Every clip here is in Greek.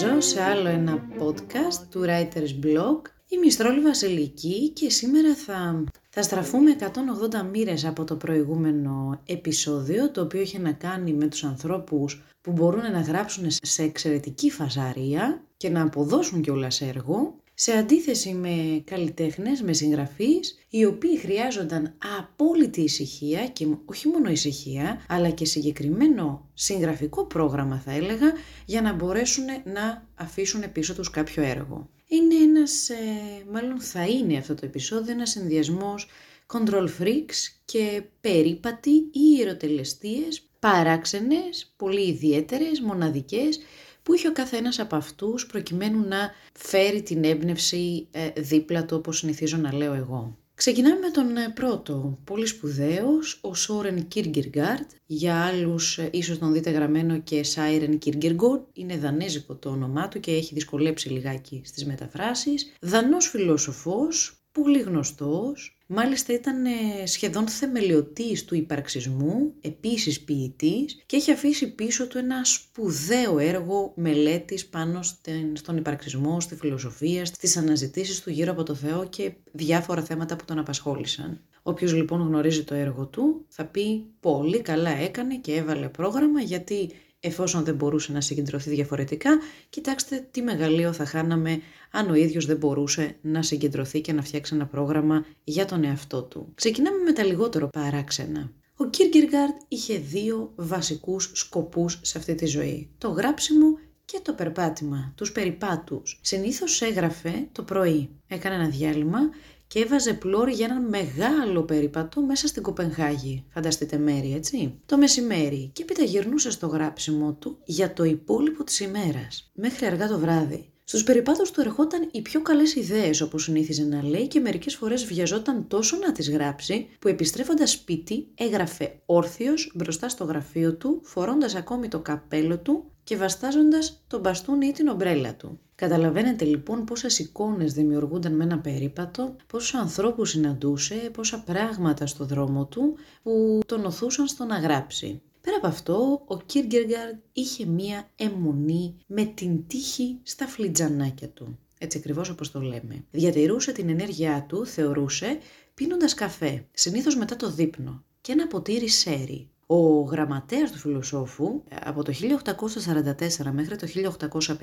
Σας καλωσορίζω σε άλλο ένα podcast του Writers Blog. Είμαι η Στρόλη Βασιλική και σήμερα θα, θα στραφούμε 180 μοίρες από το προηγούμενο επεισόδιο, το οποίο είχε να κάνει με τους ανθρώπους που μπορούν να γράψουν σε εξαιρετική φασαρία και να αποδώσουν κιόλας έργο σε αντίθεση με καλλιτέχνες, με συγγραφείς, οι οποίοι χρειάζονταν απόλυτη ησυχία και όχι μόνο ησυχία, αλλά και συγκεκριμένο συγγραφικό πρόγραμμα θα έλεγα, για να μπορέσουν να αφήσουν πίσω τους κάποιο έργο. Είναι ένας, ε, μάλλον θα είναι αυτό το επεισόδιο, ένας συνδυασμός control freaks και περίπατοι ή ιεροτελεστίες, παράξενες, πολύ ιδιαίτερες, μοναδικές, που είχε ο καθένας από αυτούς προκειμένου να φέρει την έμπνευση ε, δίπλα του όπως συνηθίζω να λέω εγώ. Ξεκινάμε με τον ε, πρώτο, πολύ σπουδαίος, ο Σόρεν Κίργκυργκάρτ. Για άλλους ε, ίσως τον δείτε γραμμένο και Σάιρεν Κίργκυργκόρ, είναι δανέζικο το όνομά του και έχει δυσκολέψει λιγάκι στις μεταφράσεις. Δανός φιλόσοφος, πολύ γνωστός, Μάλιστα ήταν ε, σχεδόν θεμελιωτής του υπαρξισμού, επίσης ποιητής και έχει αφήσει πίσω του ένα σπουδαίο έργο μελέτης πάνω στον υπαρξισμό, στη φιλοσοφία, στις αναζητήσεις του γύρω από το Θεό και διάφορα θέματα που τον απασχόλησαν. Όποιος λοιπόν γνωρίζει το έργο του θα πει πολύ καλά έκανε και έβαλε πρόγραμμα γιατί εφόσον δεν μπορούσε να συγκεντρωθεί διαφορετικά, κοιτάξτε τι μεγαλείο θα χάναμε αν ο ίδιος δεν μπορούσε να συγκεντρωθεί και να φτιάξει ένα πρόγραμμα για τον εαυτό του. Ξεκινάμε με τα λιγότερο παράξενα. Ο Κίρκεργαρντ είχε δύο βασικούς σκοπούς σε αυτή τη ζωή. Το γράψιμο και το περπάτημα, τους περιπάτους. Συνήθως έγραφε το πρωί. Έκανε ένα διάλειμμα και έβαζε πλώρη για έναν μεγάλο περίπατο μέσα στην Κοπενχάγη. Φανταστείτε μέρη, έτσι. Το μεσημέρι και έπειτα γυρνούσε στο γράψιμο του για το υπόλοιπο της ημέρας, μέχρι αργά το βράδυ. Στους περιπάτους του ερχόταν οι πιο καλές ιδέες, όπως συνήθιζε να λέει, και μερικές φορές βιαζόταν τόσο να τις γράψει, που επιστρέφοντας σπίτι έγραφε όρθιος μπροστά στο γραφείο του, φορώντας ακόμη το καπέλο του και βαστάζοντας τον μπαστούνι ή την ομπρέλα του. Καταλαβαίνετε λοιπόν πόσες εικόνες δημιουργούνταν με ένα περίπατο, πόσους ανθρώπους συναντούσε, πόσα πράγματα στο δρόμο του που τον οθούσαν στο να γράψει. Πέρα από αυτό, ο Κίργκεργαρντ είχε μία αιμονή με την τύχη στα φλιτζανάκια του. Έτσι ακριβώς όπως το λέμε. Διατηρούσε την ενέργειά του, θεωρούσε, πίνοντας καφέ, συνήθως μετά το δείπνο, και ένα ποτήρι σέρι. Ο γραμματέας του φιλοσόφου από το 1844 μέχρι το 1850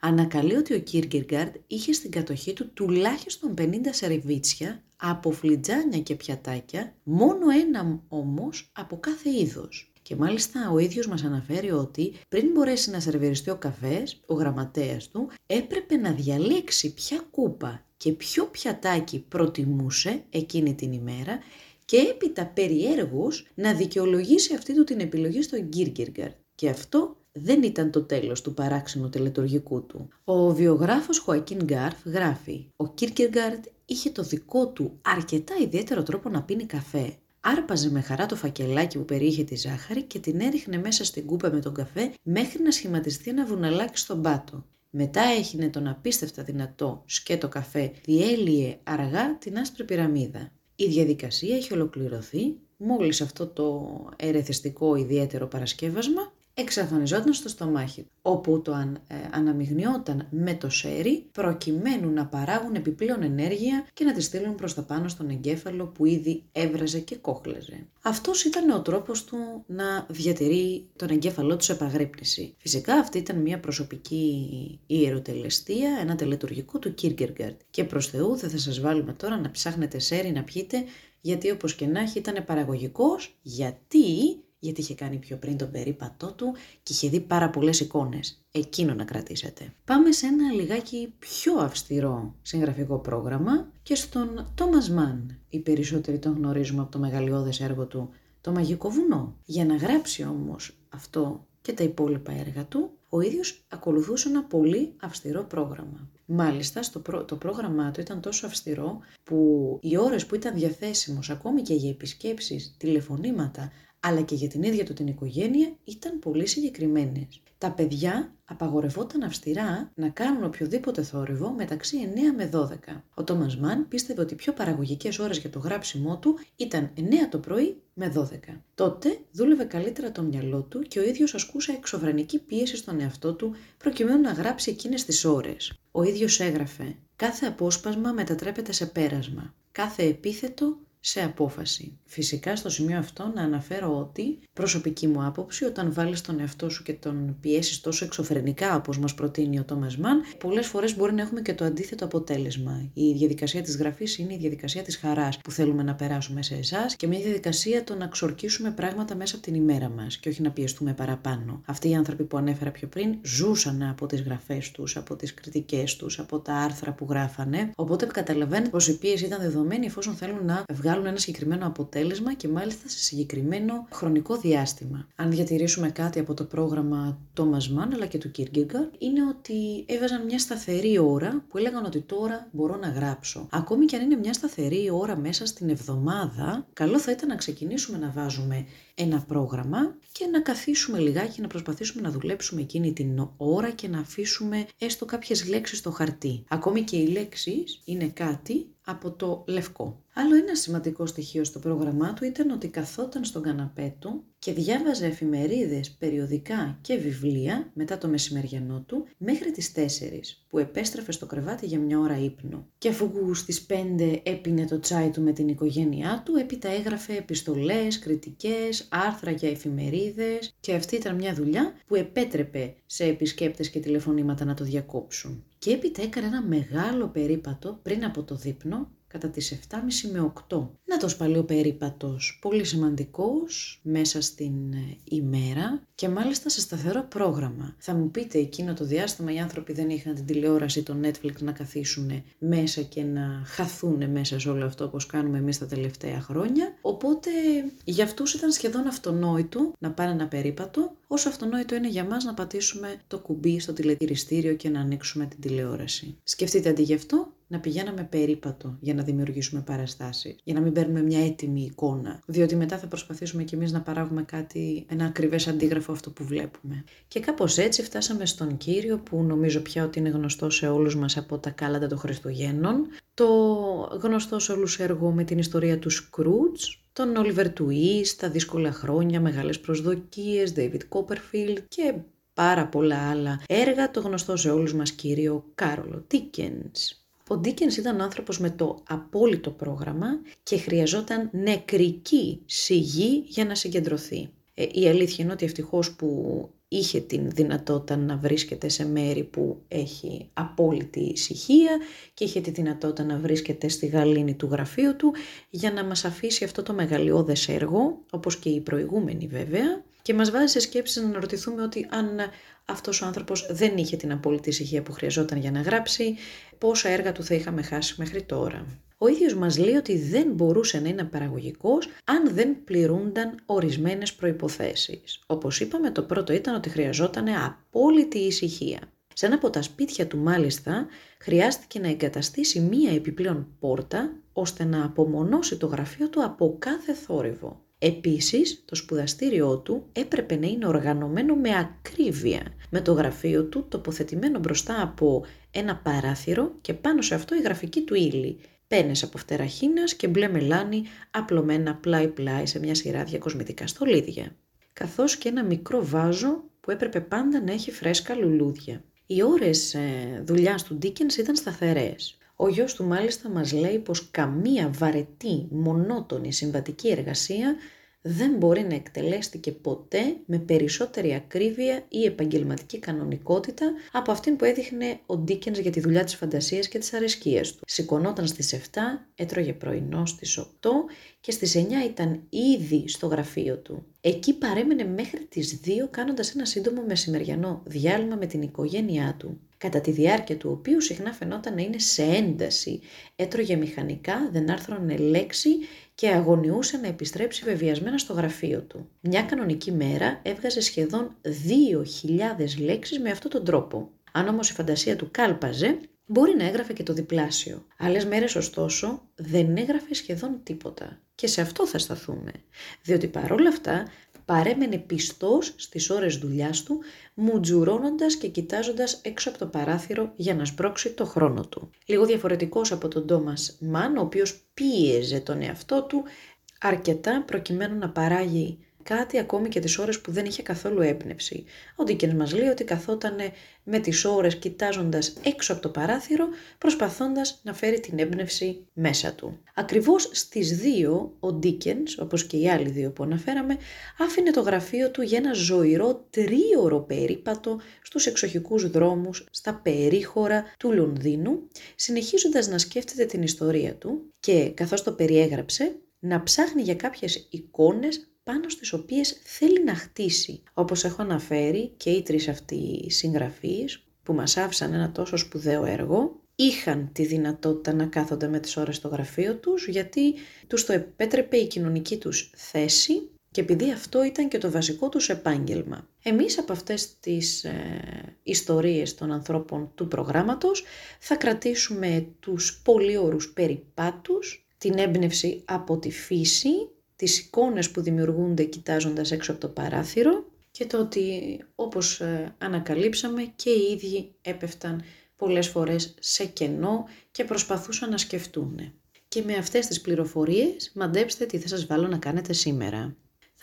ανακαλεί ότι ο Κίρκεργαρντ είχε στην κατοχή του τουλάχιστον 50 σερβίτσια από φλιτζάνια και πιατάκια, μόνο ένα όμως από κάθε είδος. Και μάλιστα ο ίδιος μας αναφέρει ότι πριν μπορέσει να σερβιριστεί ο καφές, ο γραμματέας του έπρεπε να διαλέξει ποια κούπα και ποιο πιατάκι προτιμούσε εκείνη την ημέρα και έπειτα περιέργως να δικαιολογήσει αυτή του την επιλογή στον Κίρκεργαρτ. Και αυτό δεν ήταν το τέλος του παράξενου τελετουργικού του. Ο βιογράφος Χωακίν Γκάρφ γράφει «Ο Κίρκεργαρτ είχε το δικό του αρκετά ιδιαίτερο τρόπο να πίνει καφέ. Άρπαζε με χαρά το φακελάκι που περιείχε τη ζάχαρη και την έριχνε μέσα στην κούπα με τον καφέ μέχρι να σχηματιστεί ένα βουναλάκι στον πάτο. Μετά έχινε τον απίστευτα δυνατό σκέτο καφέ, διέλυε αργά την άσπρη πυραμίδα. Η διαδικασία έχει ολοκληρωθεί μόλις αυτό το ερεθιστικό ιδιαίτερο παρασκεύασμα εξαφανιζόταν στο στομάχι, όπου το αν, ε, αναμειγνιόταν με το σέρι προκειμένου να παράγουν επιπλέον ενέργεια και να τη στείλουν προς τα πάνω στον εγκέφαλο που ήδη έβραζε και κόχλεζε. Αυτός ήταν ο τρόπος του να διατηρεί τον εγκέφαλό του σε επαγρύπνηση. Φυσικά αυτή ήταν μια προσωπική ιεροτελεστία, ένα τελετουργικό του Κίρκεργαρτ. Και προς Θεού δεν θα σας βάλουμε τώρα να ψάχνετε σέρι να πιείτε γιατί όπως και να έχει ήταν παραγωγικός, γιατί γιατί είχε κάνει πιο πριν τον περίπατό του και είχε δει πάρα πολλές εικόνες. Εκείνο να κρατήσετε. Πάμε σε ένα λιγάκι πιο αυστηρό συγγραφικό πρόγραμμα και στον Τόμας Μαν. Οι περισσότεροι τον γνωρίζουμε από το μεγαλειώδες έργο του «Το Μαγικό Βουνό». Για να γράψει όμως αυτό και τα υπόλοιπα έργα του, ο ίδιος ακολουθούσε ένα πολύ αυστηρό πρόγραμμα. Μάλιστα, στο το πρόγραμμά του ήταν τόσο αυστηρό που οι ώρες που ήταν διαθέσιμος ακόμη και για επισκέψεις, τηλεφωνήματα, αλλά και για την ίδια του την οικογένεια ήταν πολύ συγκεκριμένες. Τα παιδιά απαγορευόταν αυστηρά να κάνουν οποιοδήποτε θόρυβο μεταξύ 9 με 12. Ο Τόμας Μαν πίστευε ότι οι πιο παραγωγικές ώρες για το γράψιμό του ήταν 9 το πρωί με 12. Τότε δούλευε καλύτερα το μυαλό του και ο ίδιος ασκούσε εξωφρενική πίεση στον εαυτό του προκειμένου να γράψει εκείνες τις ώρες. Ο ίδιος έγραφε «Κάθε απόσπασμα μετατρέπεται σε πέρασμα. Κάθε επίθετο σε απόφαση. Φυσικά στο σημείο αυτό να αναφέρω ότι προσωπική μου άποψη όταν βάλεις τον εαυτό σου και τον πιέσεις τόσο εξωφρενικά όπως μας προτείνει ο Τόμας Μαν πολλές φορές μπορεί να έχουμε και το αντίθετο αποτέλεσμα. Η διαδικασία της γραφής είναι η διαδικασία της χαράς που θέλουμε να περάσουμε σε εσάς και μια διαδικασία το να ξορκίσουμε πράγματα μέσα από την ημέρα μας και όχι να πιεστούμε παραπάνω. Αυτοί οι άνθρωποι που ανέφερα πιο πριν ζούσαν από τις γραφές τους, από τις κριτικές τους, από τα άρθρα που γράφανε οπότε καταλαβαίνετε πως η πίεση ήταν δεδομένη εφόσον θέλουν να βγάλουν βγάλουν ένα συγκεκριμένο αποτέλεσμα και μάλιστα σε συγκεκριμένο χρονικό διάστημα. Αν διατηρήσουμε κάτι από το πρόγραμμα Thomas Mann αλλά και του Kierkegaard, είναι ότι έβαζαν μια σταθερή ώρα που έλεγαν ότι τώρα μπορώ να γράψω. Ακόμη και αν είναι μια σταθερή ώρα μέσα στην εβδομάδα, καλό θα ήταν να ξεκινήσουμε να βάζουμε ένα πρόγραμμα και να καθίσουμε λιγάκι να προσπαθήσουμε να δουλέψουμε εκείνη την ώρα και να αφήσουμε έστω κάποιες λέξεις στο χαρτί. Ακόμη και οι λέξεις είναι κάτι από το λευκό. Άλλο ένα σημαντικό στοιχείο στο πρόγραμμά του ήταν ότι καθόταν στον καναπέ του και διάβαζε εφημερίδες, περιοδικά και βιβλία μετά το μεσημεριανό του μέχρι τις 4 που επέστρεφε στο κρεβάτι για μια ώρα ύπνο. Και αφού στις 5 έπινε το τσάι του με την οικογένειά του, έπειτα έγραφε επιστολές, κριτικές, άρθρα για εφημερίδες και αυτή ήταν μια δουλειά που επέτρεπε σε επισκέπτες και τηλεφωνήματα να το διακόψουν. Και έπειτα έκανε ένα μεγάλο περίπατο πριν από το δείπνο κατά τις 7.30 με 8. Να το σπαλιό περίπατος, πολύ σημαντικός μέσα στην ε, ημέρα και μάλιστα σε σταθερό πρόγραμμα. Θα μου πείτε εκείνο το διάστημα οι άνθρωποι δεν είχαν την τηλεόραση, το Netflix να καθίσουν μέσα και να χαθούν μέσα σε όλο αυτό όπως κάνουμε εμείς τα τελευταία χρόνια. Οπότε για αυτούς ήταν σχεδόν αυτονόητο να πάνε ένα περίπατο, όσο αυτονόητο είναι για μας να πατήσουμε το κουμπί στο τηλετηριστήριο και να ανοίξουμε την τηλεόραση. Σκεφτείτε αντί γι' αυτό να πηγαίναμε περίπατο για να δημιουργήσουμε παραστάσεις, για να μην παίρνουμε μια έτοιμη εικόνα. Διότι μετά θα προσπαθήσουμε κι εμείς να παράγουμε κάτι, ένα ακριβές αντίγραφο αυτό που βλέπουμε. Και κάπως έτσι φτάσαμε στον κύριο που νομίζω πια ότι είναι γνωστό σε όλους μας από τα κάλαντα των Χριστουγέννων. Το γνωστό σε όλους έργο με την ιστορία του Σκρούτζ, τον Όλιβερ Τουί, τα δύσκολα χρόνια, μεγάλες προσδοκίες, David Copperfield και πάρα πολλά άλλα έργα, το γνωστό σε όλους μας κύριο Κάρολο Τίκενς. Ο Ντίκενς ήταν άνθρωπος με το απόλυτο πρόγραμμα και χρειαζόταν νεκρική σιγή για να συγκεντρωθεί. Ε, η αλήθεια είναι ότι ευτυχώς που είχε την δυνατότητα να βρίσκεται σε μέρη που έχει απόλυτη ησυχία και είχε τη δυνατότητα να βρίσκεται στη γαλήνη του γραφείου του για να μας αφήσει αυτό το μεγαλειώδες έργο, όπως και οι προηγούμενοι βέβαια, και μας βάζει σε σκέψεις να αναρωτηθούμε ότι αν αυτός ο άνθρωπος δεν είχε την απόλυτη ησυχία που χρειαζόταν για να γράψει, πόσα έργα του θα είχαμε χάσει μέχρι τώρα. Ο ίδιος μας λέει ότι δεν μπορούσε να είναι παραγωγικός αν δεν πληρούνταν ορισμένες προϋποθέσεις. Όπως είπαμε το πρώτο ήταν ότι χρειαζόταν απόλυτη ησυχία. Σε ένα από τα σπίτια του μάλιστα χρειάστηκε να εγκαταστήσει μία επιπλέον πόρτα ώστε να απομονώσει το γραφείο του από κάθε θόρυβο. Επίσης, το σπουδαστήριό του έπρεπε να είναι οργανωμένο με ακρίβεια, με το γραφείο του τοποθετημένο μπροστά από ένα παράθυρο και πάνω σε αυτό η γραφική του ύλη, πένες από φτερά και μπλε μελάνι απλωμένα πλάι-πλάι σε μια σειρά διακοσμητικά στολίδια, καθώς και ένα μικρό βάζο που έπρεπε πάντα να έχει φρέσκα λουλούδια. Οι ώρες ε, δουλειάς του Ντίκενς ήταν σταθερές. Ο γιος του μάλιστα μας λέει πως καμία βαρετή, μονότονη συμβατική εργασία δεν μπορεί να εκτελέστηκε ποτέ με περισσότερη ακρίβεια ή επαγγελματική κανονικότητα από αυτήν που έδειχνε ο Ντίκενς για τη δουλειά της φαντασίας και της αρεσκίας του. Σηκωνόταν στις 7, έτρωγε πρωινό στις 8 και στις 9 ήταν ήδη στο γραφείο του. Εκεί παρέμενε μέχρι τις 2 κάνοντας ένα σύντομο μεσημεριανό διάλειμμα με την οικογένειά του κατά τη διάρκεια του οποίου συχνά φαινόταν να είναι σε ένταση. Έτρωγε μηχανικά, δεν άρθρωνε λέξη και αγωνιούσε να επιστρέψει βεβαιασμένα στο γραφείο του. Μια κανονική μέρα έβγαζε σχεδόν 2.000 λέξεις με αυτόν τον τρόπο. Αν όμως η φαντασία του κάλπαζε, Μπορεί να έγραφε και το διπλάσιο. Άλλες μέρες, ωστόσο, δεν έγραφε σχεδόν τίποτα. Και σε αυτό θα σταθούμε. Διότι παρόλα αυτά παρέμενε πιστός στις ώρες δουλειάς του, μουτζουρώνοντας και κοιτάζοντας έξω από το παράθυρο για να σπρώξει το χρόνο του. Λίγο διαφορετικός από τον Τόμας Μαν, ο οποίος πίεζε τον εαυτό του αρκετά προκειμένου να παράγει κάτι ακόμη και τις ώρες που δεν είχε καθόλου έμπνευση. Ο Ντίκενς μας λέει ότι καθόταν με τις ώρες κοιτάζοντας έξω από το παράθυρο, προσπαθώντας να φέρει την έμπνευση μέσα του. Ακριβώς στις δύο, ο Ντίκενς, όπως και οι άλλοι δύο που αναφέραμε, άφηνε το γραφείο του για ένα ζωηρό τρίωρο περίπατο στους εξοχικούς δρόμους, στα περίχωρα του Λονδίνου, συνεχίζοντας να σκέφτεται την ιστορία του και καθώς το περιέγραψε, να ψάχνει για κάποιες εικόνες πάνω στις οποίες θέλει να χτίσει. Όπως έχω αναφέρει και οι τρεις αυτοί συγγραφείς που μας άφησαν ένα τόσο σπουδαίο έργο, είχαν τη δυνατότητα να κάθονται με τις ώρες στο γραφείο τους γιατί τους το επέτρεπε η κοινωνική τους θέση και επειδή αυτό ήταν και το βασικό τους επάγγελμα. Εμείς από αυτές τις ε, ιστορίες των ανθρώπων του προγράμματος θα κρατήσουμε τους πολύ όρους περιπάτους, την έμπνευση από τη φύση τις εικόνες που δημιουργούνται κοιτάζοντας έξω από το παράθυρο και το ότι όπως ε, ανακαλύψαμε και οι ίδιοι έπεφταν πολλές φορές σε κενό και προσπαθούσαν να σκεφτούν. Και με αυτές τις πληροφορίες μαντέψτε τι θα σας βάλω να κάνετε σήμερα.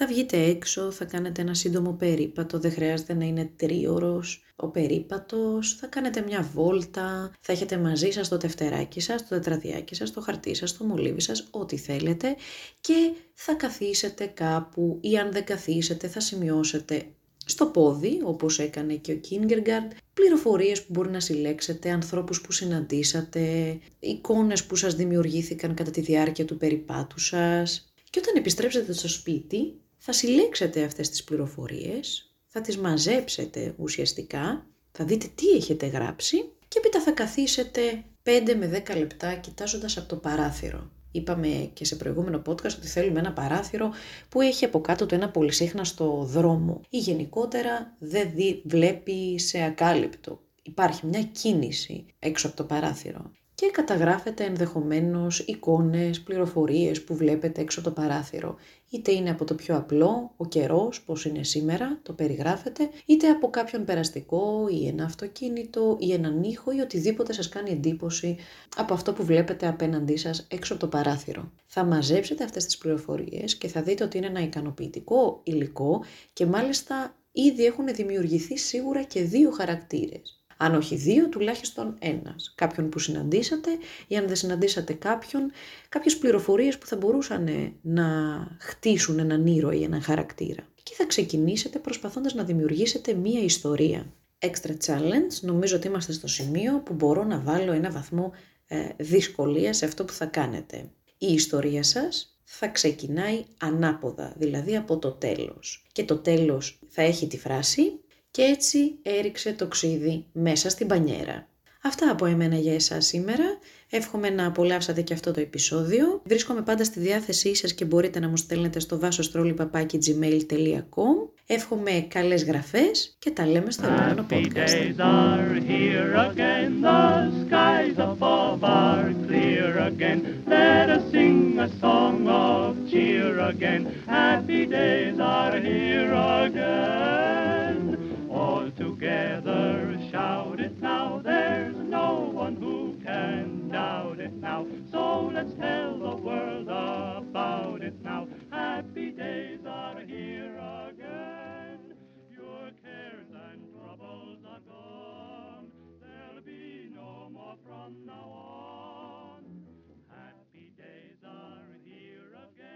Θα βγείτε έξω, θα κάνετε ένα σύντομο περίπατο, δεν χρειάζεται να είναι τρίωρος ο περίπατος, θα κάνετε μια βόλτα, θα έχετε μαζί σας το τευτεράκι σας, το τετραδιάκι σας, το χαρτί σας, το μολύβι σας, ό,τι θέλετε και θα καθίσετε κάπου ή αν δεν καθίσετε θα σημειώσετε στο πόδι, όπως έκανε και ο Κίνγκεργκαρντ, πληροφορίες που μπορεί να συλλέξετε, ανθρώπους που συναντήσατε, εικόνες που σας δημιουργήθηκαν κατά τη διάρκεια του περιπάτου σας. Και όταν επιστρέψετε στο σπίτι, θα συλλέξετε αυτές τις πληροφορίες, θα τις μαζέψετε ουσιαστικά, θα δείτε τι έχετε γράψει και έπειτα θα καθίσετε 5 με 10 λεπτά κοιτάζοντας από το παράθυρο. Είπαμε και σε προηγούμενο podcast ότι θέλουμε ένα παράθυρο που έχει από κάτω το ένα πολυσύχναστο δρόμο ή γενικότερα δεν δει, βλέπει σε ακάλυπτο. Υπάρχει μια κίνηση έξω από το παράθυρο και καταγράφετε ενδεχομένως εικόνες, πληροφορίες που βλέπετε έξω το παράθυρο. Είτε είναι από το πιο απλό, ο καιρός, πώς είναι σήμερα, το περιγράφετε, είτε από κάποιον περαστικό ή ένα αυτοκίνητο ή έναν ήχο ή οτιδήποτε σας κάνει εντύπωση από αυτό που βλέπετε απέναντί σας έξω από το παράθυρο. Θα μαζέψετε αυτές τις πληροφορίες και θα δείτε ότι είναι ένα ικανοποιητικό υλικό και μάλιστα ήδη έχουν δημιουργηθεί σίγουρα και δύο χαρακτήρες. Αν όχι δύο, τουλάχιστον ένας. Κάποιον που συναντήσατε ή αν δεν συναντήσατε κάποιον, κάποιες πληροφορίες που θα μπορούσαν να χτίσουν έναν ήρωα ή έναν χαρακτήρα. Και θα ξεκινήσετε προσπαθώντας να δημιουργήσετε μία ιστορία. Extra challenge, νομίζω ότι είμαστε στο σημείο που μπορώ να βάλω ένα βαθμό ε, δυσκολίας σε αυτό που θα κάνετε. Η ιστορία σας θα ξεκινάει ανάποδα, δηλαδή από το τέλος. Και το τέλος θα έχει τη φράση και έτσι έριξε το ξύδι μέσα στην πανιέρα. Αυτά από εμένα για εσάς σήμερα. Εύχομαι να απολαύσατε και αυτό το επεισόδιο. Βρίσκομαι πάντα στη διάθεσή σας και μπορείτε να μου στέλνετε στο vasostrolipapaki.gmail.com Εύχομαι καλές γραφές και τα λέμε στο επόμενο podcast.